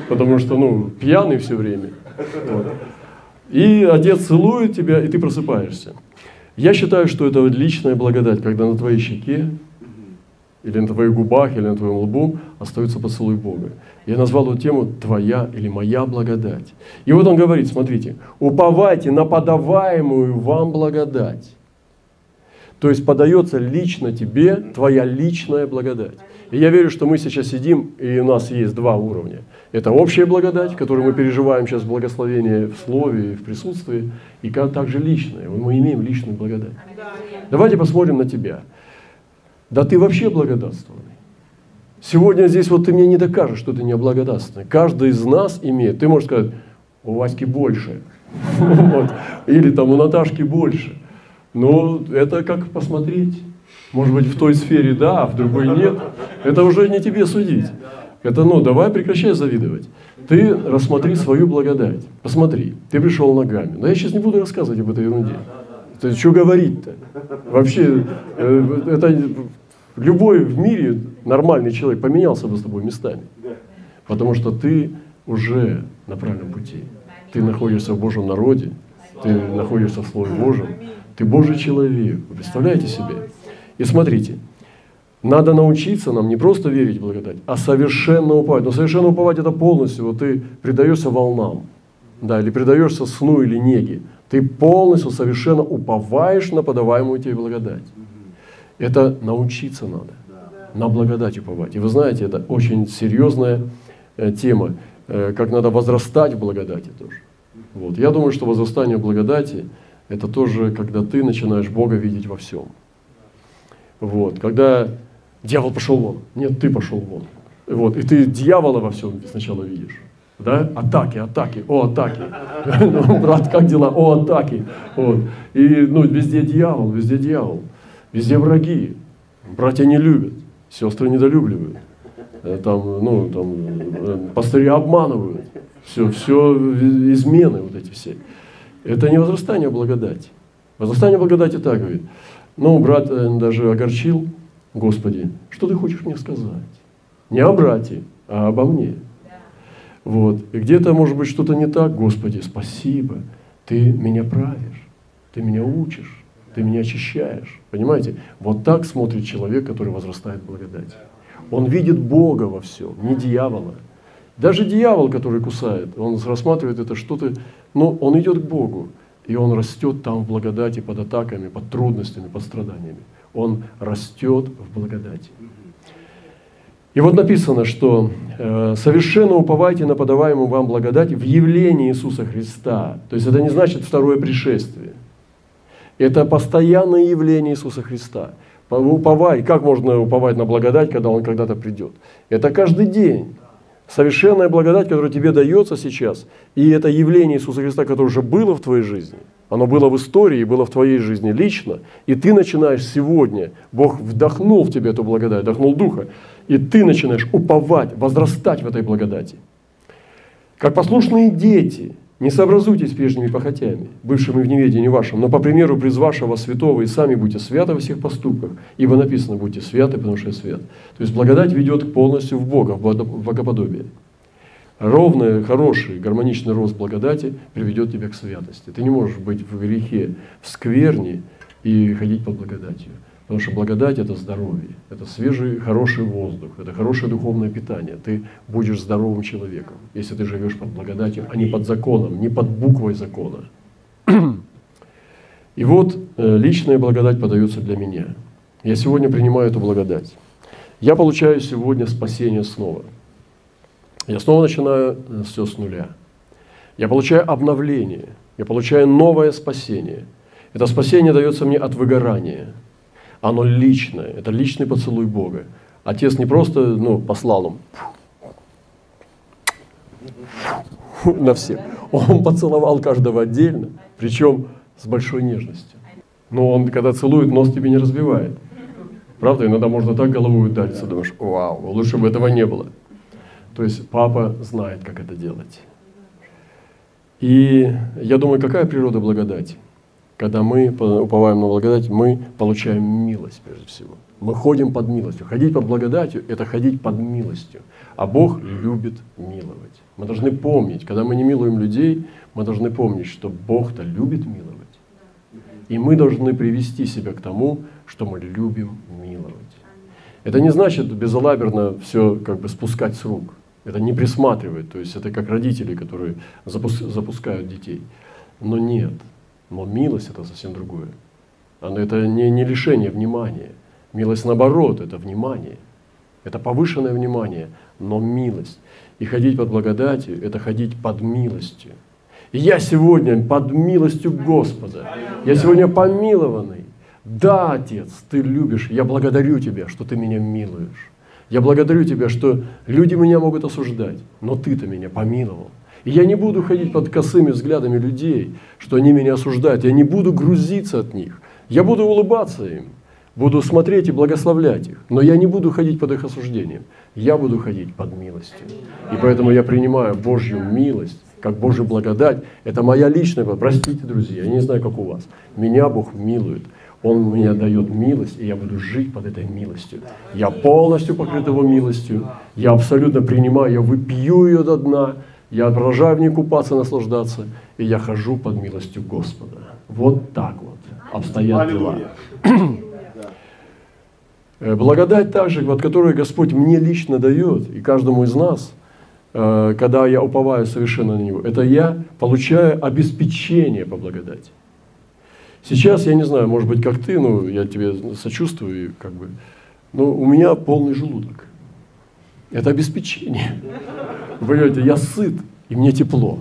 Потому что, ну, пьяный все время. Вот. И отец целует тебя, и ты просыпаешься. Я считаю, что это личная благодать, когда на твоей щеке, или на твоих губах, или на твоем лбу остается поцелуй Бога. Я назвал эту тему «Твоя или моя благодать». И вот он говорит, смотрите, «Уповайте на подаваемую вам благодать». То есть подается лично тебе твоя личная благодать. И я верю, что мы сейчас сидим, и у нас есть два уровня. Это общая благодать, которую мы переживаем сейчас, благословение в слове в присутствии, и также личное. Мы имеем личную благодать. Давайте посмотрим на тебя. Да ты вообще благодатственный. Сегодня здесь вот ты мне не докажешь, что ты не благодатственный. Каждый из нас имеет. Ты можешь сказать, у Васьки больше. Или там у Наташки больше. Но это как посмотреть. Может быть, в той сфере да, а в другой нет. Это уже не тебе судить. Это, ну, давай прекращай завидовать. Ты рассмотри свою благодать. Посмотри, ты пришел ногами. Но я сейчас не буду рассказывать об этой ерунде. То есть, что говорить-то? Вообще, э, это любой в мире нормальный человек поменялся бы с тобой местами. Потому что ты уже на правильном пути. Ты находишься в Божьем народе, ты находишься в Слове Божьем, ты Божий человек. Вы представляете себе? И смотрите, надо научиться нам не просто верить в благодать, а совершенно уповать. Но совершенно уповать это полностью, вот ты предаешься волнам, да, или предаешься сну или неге. Ты полностью, совершенно уповаешь на подаваемую тебе благодать. Это научиться надо, на благодать уповать. И вы знаете, это очень серьезная э, тема, э, как надо возрастать в благодати тоже. Вот. Я думаю, что возрастание благодати – это тоже, когда ты начинаешь Бога видеть во всем. Вот. Когда дьявол пошел вон, нет, ты пошел вон. Вот. И ты дьявола во всем сначала видишь. Да? Атаки, атаки, о, атаки. Ну, брат, как дела? О, атаки. Вот. И ну, везде дьявол, везде дьявол. Везде враги. Братья не любят, сестры недолюбливают. Э, там, ну, там, э, пастыри обманывают. Все, все измены вот эти все. Это не возрастание благодати. Возрастание благодати так говорит. Ну, брат э, даже огорчил, Господи, что ты хочешь мне сказать? Не о брате, а обо мне. Вот. И где-то, может быть, что-то не так, Господи, спасибо, ты меня правишь, ты меня учишь, ты меня очищаешь. Понимаете? Вот так смотрит человек, который возрастает в благодати. Он видит Бога во всем, не дьявола. Даже дьявол, который кусает, он рассматривает это что-то, но он идет к Богу, и он растет там в благодати под атаками, под трудностями, под страданиями. Он растет в благодати. И вот написано, что э, совершенно уповайте на подаваемую вам благодать в явлении Иисуса Христа. То есть это не значит второе пришествие. Это постоянное явление Иисуса Христа. Уповай. Как можно уповать на благодать, когда Он когда-то придет? Это каждый день. Совершенная благодать, которая тебе дается сейчас, и это явление Иисуса Христа, которое уже было в твоей жизни, оно было в истории, было в твоей жизни лично, и ты начинаешь сегодня, Бог вдохнул в тебе эту благодать, вдохнул Духа, и ты начинаешь уповать, возрастать в этой благодати. Как послушные дети – не сообразуйтесь прежними похотями, бывшими в неведении вашем, но по примеру призвавшего святого и сами будьте святы во всех поступках, ибо написано «будьте святы, потому что я свят». То есть благодать ведет полностью в Бога, в богоподобие. Ровный, хороший, гармоничный рост благодати приведет тебя к святости. Ты не можешь быть в грехе, в скверне и ходить под благодатью. Потому что благодать – это здоровье, это свежий, хороший воздух, это хорошее духовное питание. Ты будешь здоровым человеком, если ты живешь под благодатью, а не под законом, не под буквой закона. И вот э, личная благодать подается для меня. Я сегодня принимаю эту благодать. Я получаю сегодня спасение снова. Я снова начинаю э, все с нуля. Я получаю обновление, я получаю новое спасение. Это спасение дается мне от выгорания – оно личное, это личный поцелуй Бога. Отец не просто ну, послал им на всех. Он поцеловал каждого отдельно, причем с большой нежностью. Но он, когда целует, нос тебе не разбивает. Правда, иногда можно так головой удариться, думаешь, вау, лучше бы этого не было. То есть папа знает, как это делать. И я думаю, какая природа благодати? Когда мы уповаем на благодать, мы получаем милость прежде всего. Мы ходим под милостью. Ходить под благодатью – это ходить под милостью. А Бог любит миловать. Мы должны помнить, когда мы не милуем людей, мы должны помнить, что Бог-то любит миловать. И мы должны привести себя к тому, что мы любим миловать. Это не значит безалаберно все как бы спускать с рук. Это не присматривает. То есть это как родители, которые запускают детей. Но нет – но милость это совсем другое. Оно, это не, не лишение внимания. Милость наоборот, это внимание. Это повышенное внимание, но милость. И ходить под благодатью – это ходить под милостью. И я сегодня под милостью Господа. Я сегодня помилованный. Да, Отец, Ты любишь. Я благодарю Тебя, что Ты меня милуешь. Я благодарю Тебя, что люди меня могут осуждать, но Ты-то меня помиловал. И я не буду ходить под косыми взглядами людей, что они меня осуждают. Я не буду грузиться от них. Я буду улыбаться им, буду смотреть и благословлять их. Но я не буду ходить под их осуждением. Я буду ходить под милостью. И поэтому я принимаю Божью милость, как Божью благодать. Это моя личная, простите, друзья, я не знаю, как у вас. Меня Бог милует. Он мне дает милость, и я буду жить под этой милостью. Я полностью покрыт Его милостью. Я абсолютно принимаю, я выпью ее до дна. Я продолжаю в ней купаться, наслаждаться. И я хожу под милостью Господа. Вот так вот обстоят дела. Э, благодать также, вот, которую Господь мне лично дает, и каждому из нас, э, когда я уповаю совершенно на Него, это я получаю обеспечение по благодати. Сейчас, я не знаю, может быть, как ты, ну, я тебе сочувствую, как бы, но у меня полный желудок. Это обеспечение. Вы понимаете, я сыт, и мне тепло.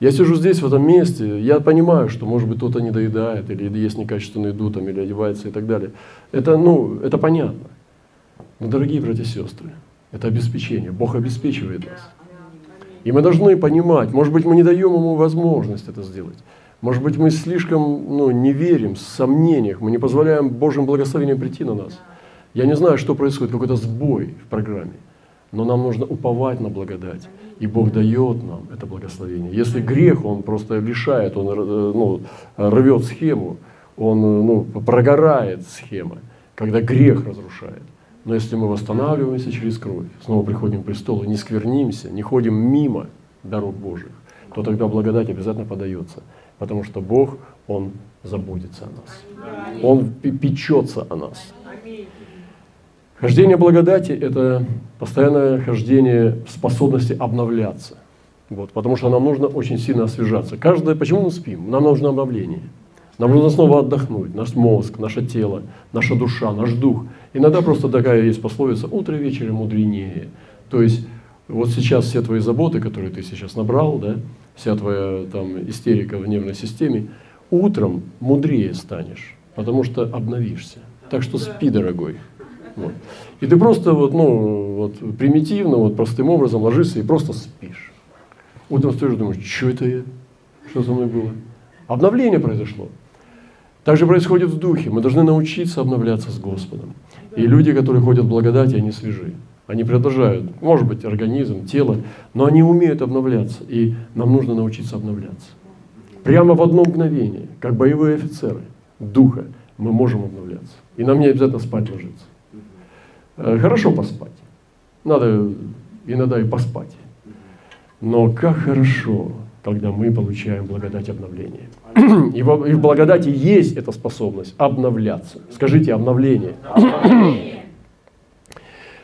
Я сижу здесь, в этом месте, я понимаю, что, может быть, кто-то не доедает, или ест некачественную еду, там, или одевается и так далее. Это, ну, это понятно. Но, дорогие братья и сестры, это обеспечение. Бог обеспечивает нас. И мы должны понимать, может быть, мы не даем ему возможность это сделать. Может быть, мы слишком ну, не верим, в сомнениях, мы не позволяем Божьим благословениям прийти на нас. Я не знаю, что происходит, какой-то сбой в программе, но нам нужно уповать на благодать. И Бог дает нам это благословение. Если грех, он просто лишает, он э, ну, рвет схему, он ну, прогорает схема, когда грех разрушает. Но если мы восстанавливаемся через кровь, снова приходим к престолу, не сквернимся, не ходим мимо дорог Божьих, то тогда благодать обязательно подается потому что Бог, Он заботится о нас. Он печется о нас. Хождение благодати – это постоянное хождение способности обновляться. Вот, потому что нам нужно очень сильно освежаться. Каждое, почему мы спим? Нам нужно обновление. Нам нужно снова отдохнуть. Наш мозг, наше тело, наша душа, наш дух. Иногда просто такая есть пословица «утро вечером мудренее». То есть вот сейчас все твои заботы, которые ты сейчас набрал, да, вся твоя там истерика в нервной системе, утром мудрее станешь, потому что обновишься. Так что спи, дорогой. Вот. И ты просто вот, ну, вот, примитивно, вот, простым образом ложишься и просто спишь. Утром стоишь и думаешь, что это я? Что со мной было? Обновление произошло. Так же происходит в духе. Мы должны научиться обновляться с Господом. И люди, которые ходят в благодати, они свежи. Они продолжают, может быть, организм, тело, но они умеют обновляться, и нам нужно научиться обновляться. Прямо в одно мгновение, как боевые офицеры духа, мы можем обновляться. И нам не обязательно спать ложиться. Э, хорошо поспать. Надо иногда и поспать. Но как хорошо, когда мы получаем благодать обновления. И в, благодати есть эта способность обновляться. Скажите обновление.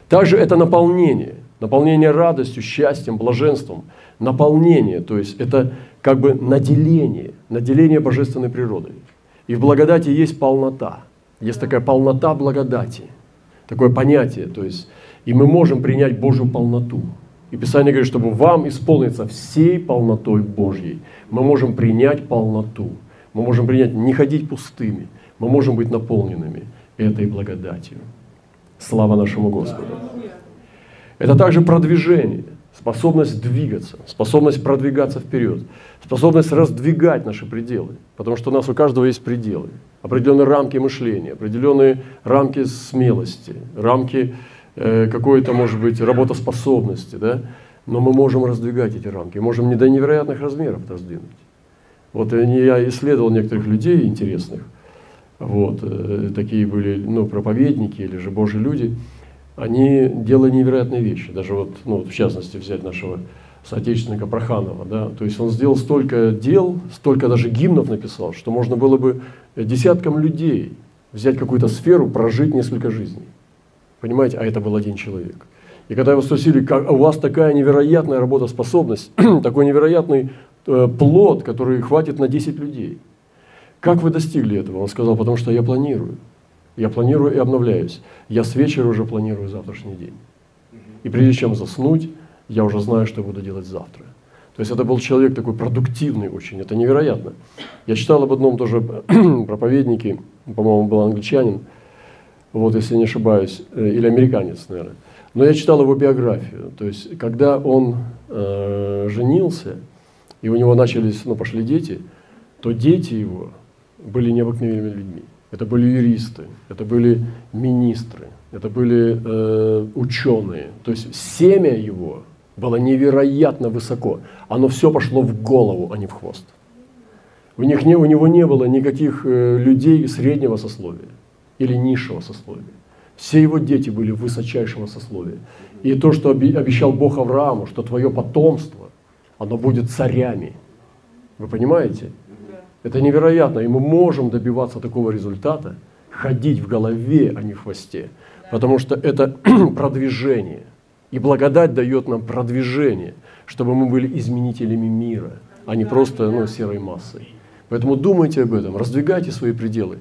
Также это наполнение. Наполнение радостью, счастьем, блаженством. Наполнение, то есть это как бы наделение, наделение божественной природой. И в благодати есть полнота. Есть такая полнота благодати. Такое понятие. То есть, и мы можем принять Божью полноту. И Писание говорит, чтобы вам исполниться всей полнотой Божьей. Мы можем принять полноту. Мы можем принять, не ходить пустыми. Мы можем быть наполненными этой благодатью. Слава нашему Господу. Это также продвижение, способность двигаться, способность продвигаться вперед, способность раздвигать наши пределы. Потому что у нас у каждого есть пределы, определенные рамки мышления, определенные рамки смелости, рамки э, какой-то, может быть, работоспособности. Да? Но мы можем раздвигать эти рамки, можем не до невероятных размеров раздвинуть. Вот я исследовал некоторых людей интересных, вот, э, такие были ну, проповедники или же Божьи люди, они делали невероятные вещи. Даже вот, ну, в частности, взять нашего соотечественника Проханова. Да? То есть он сделал столько дел, столько даже гимнов написал, что можно было бы десяткам людей взять какую-то сферу, прожить несколько жизней. Понимаете? А это был один человек. И когда его спросили, как, у вас такая невероятная работоспособность, такой невероятный э, плод, который хватит на 10 людей – как вы достигли этого? Он сказал, потому что я планирую. Я планирую и обновляюсь. Я с вечера уже планирую завтрашний день. И прежде чем заснуть, я уже знаю, что буду делать завтра. То есть это был человек такой продуктивный очень, это невероятно. Я читал об одном тоже проповеднике, по-моему, был англичанин, вот если не ошибаюсь, э, или американец, наверное. Но я читал его биографию. То есть когда он э, женился, и у него начались, ну, пошли дети, то дети его были необыкновенными людьми. Это были юристы, это были министры, это были э, ученые. То есть семя его было невероятно высоко. Оно все пошло в голову, а не в хвост. У, них не, у него не было никаких э, людей среднего сословия или низшего сословия. Все его дети были высочайшего сословия. И то, что обещал Бог Аврааму, что твое потомство, оно будет царями. Вы понимаете? Это невероятно. И мы можем добиваться такого результата, ходить в голове, а не в хвосте. Потому что это продвижение. И благодать дает нам продвижение, чтобы мы были изменителями мира, а не просто ну, серой массой. Поэтому думайте об этом, раздвигайте свои пределы,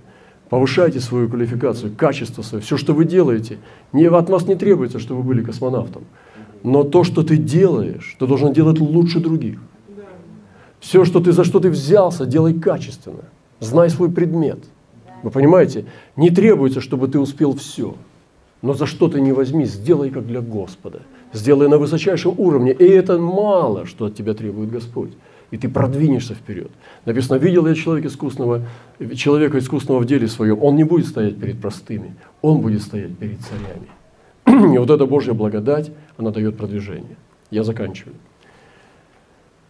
повышайте свою квалификацию, качество свое. Все, что вы делаете, не, от вас не требуется, чтобы вы были космонавтом. Но то, что ты делаешь, ты должен делать лучше других. Все, что ты, за что ты взялся, делай качественно. Знай свой предмет. Вы понимаете? Не требуется, чтобы ты успел все. Но за что ты не возьми, сделай как для Господа. Сделай на высочайшем уровне. И это мало, что от тебя требует Господь. И ты продвинешься вперед. Написано, видел я человека искусного, человека искусного в деле своем. Он не будет стоять перед простыми, он будет стоять перед царями. И вот эта Божья благодать, она дает продвижение. Я заканчиваю.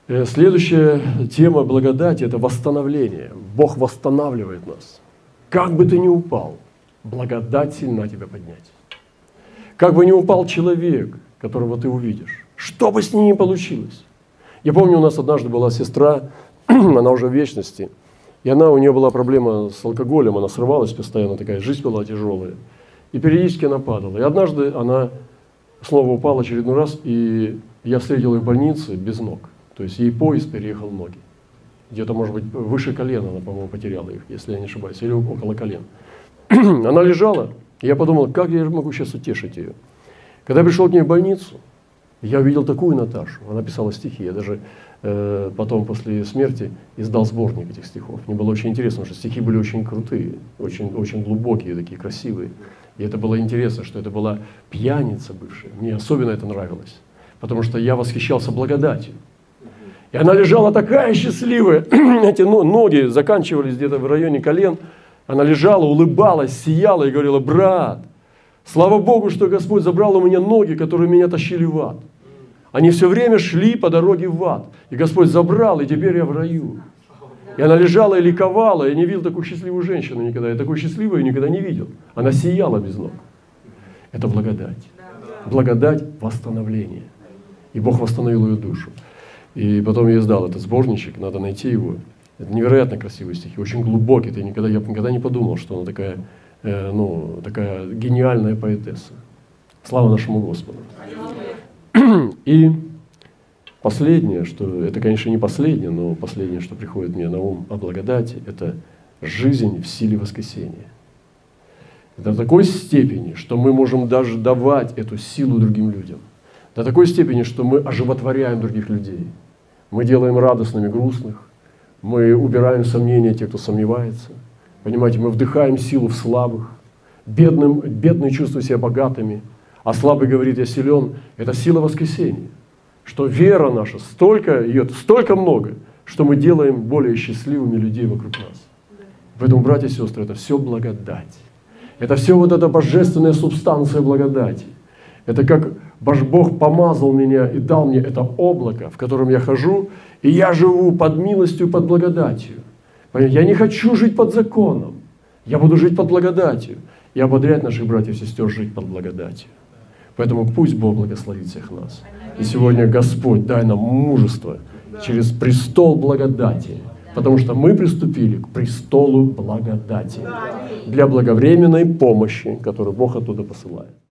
Э, следующая тема благодати – это восстановление. Бог восстанавливает нас. Как бы ты ни упал, благодать сильна тебя поднять. Как бы ни упал человек, которого ты увидишь, что бы с ним ни получилось. Я помню, у нас однажды была сестра, она уже в вечности, и она, у нее была проблема с алкоголем, она срывалась постоянно, такая жизнь была тяжелая. И периодически она падала. И однажды она снова упала очередной раз, и я встретил ее в больнице без ног. То есть ей поезд переехал ноги. Где-то, может быть, выше колена она, по-моему, потеряла их, если я не ошибаюсь, или около колен. она лежала, и я подумал, как я могу сейчас утешить ее. Когда я пришел к ней в больницу, я увидел такую Наташу. Она писала стихи. Я даже э, потом, после смерти, издал сборник этих стихов. Мне было очень интересно, потому что стихи были очень крутые, очень, очень глубокие, такие красивые. И это было интересно, что это была пьяница бывшая. Мне особенно это нравилось. Потому что я восхищался благодатью. И она лежала такая счастливая. Эти ноги заканчивались где-то в районе колен. Она лежала, улыбалась, сияла и говорила, брат, слава Богу, что Господь забрал у меня ноги, которые меня тащили в ад. Они все время шли по дороге в ад. И Господь забрал, и теперь я в раю. И она лежала и ликовала. Я не видел такую счастливую женщину никогда. Я такой счастливую никогда не видел. Она сияла без ног. Это благодать. Благодать восстановления. И Бог восстановил ее душу. И потом я издал этот сборничек, надо найти его. Это невероятно красивые стихи, очень глубокие. Ты никогда, я никогда не подумал, что она такая, э, ну, такая гениальная поэтесса. Слава нашему Господу. И последнее, что это, конечно, не последнее, но последнее, что приходит мне на ум о благодати, это жизнь в силе воскресения. До такой степени, что мы можем даже давать эту силу другим людям. До такой степени, что мы оживотворяем других людей. Мы делаем радостными грустных, мы убираем сомнения тех, кто сомневается. Понимаете, мы вдыхаем силу в слабых. Бедным, бедные чувствуют себя богатыми, а слабый говорит, я силен. Это сила воскресения. Что вера наша, столько ее, столько много, что мы делаем более счастливыми людей вокруг нас. Поэтому, братья и сестры, это все благодать. Это все вот эта божественная субстанция благодати. Это как Бог помазал меня и дал мне это облако, в котором я хожу, и я живу под милостью, под благодатью. Я не хочу жить под законом. Я буду жить под благодатью. И ободрять наших братьев и сестер жить под благодатью. Поэтому пусть Бог благословит всех нас. И сегодня Господь, дай нам мужество через престол благодати. Потому что мы приступили к престолу благодати для благовременной помощи, которую Бог оттуда посылает.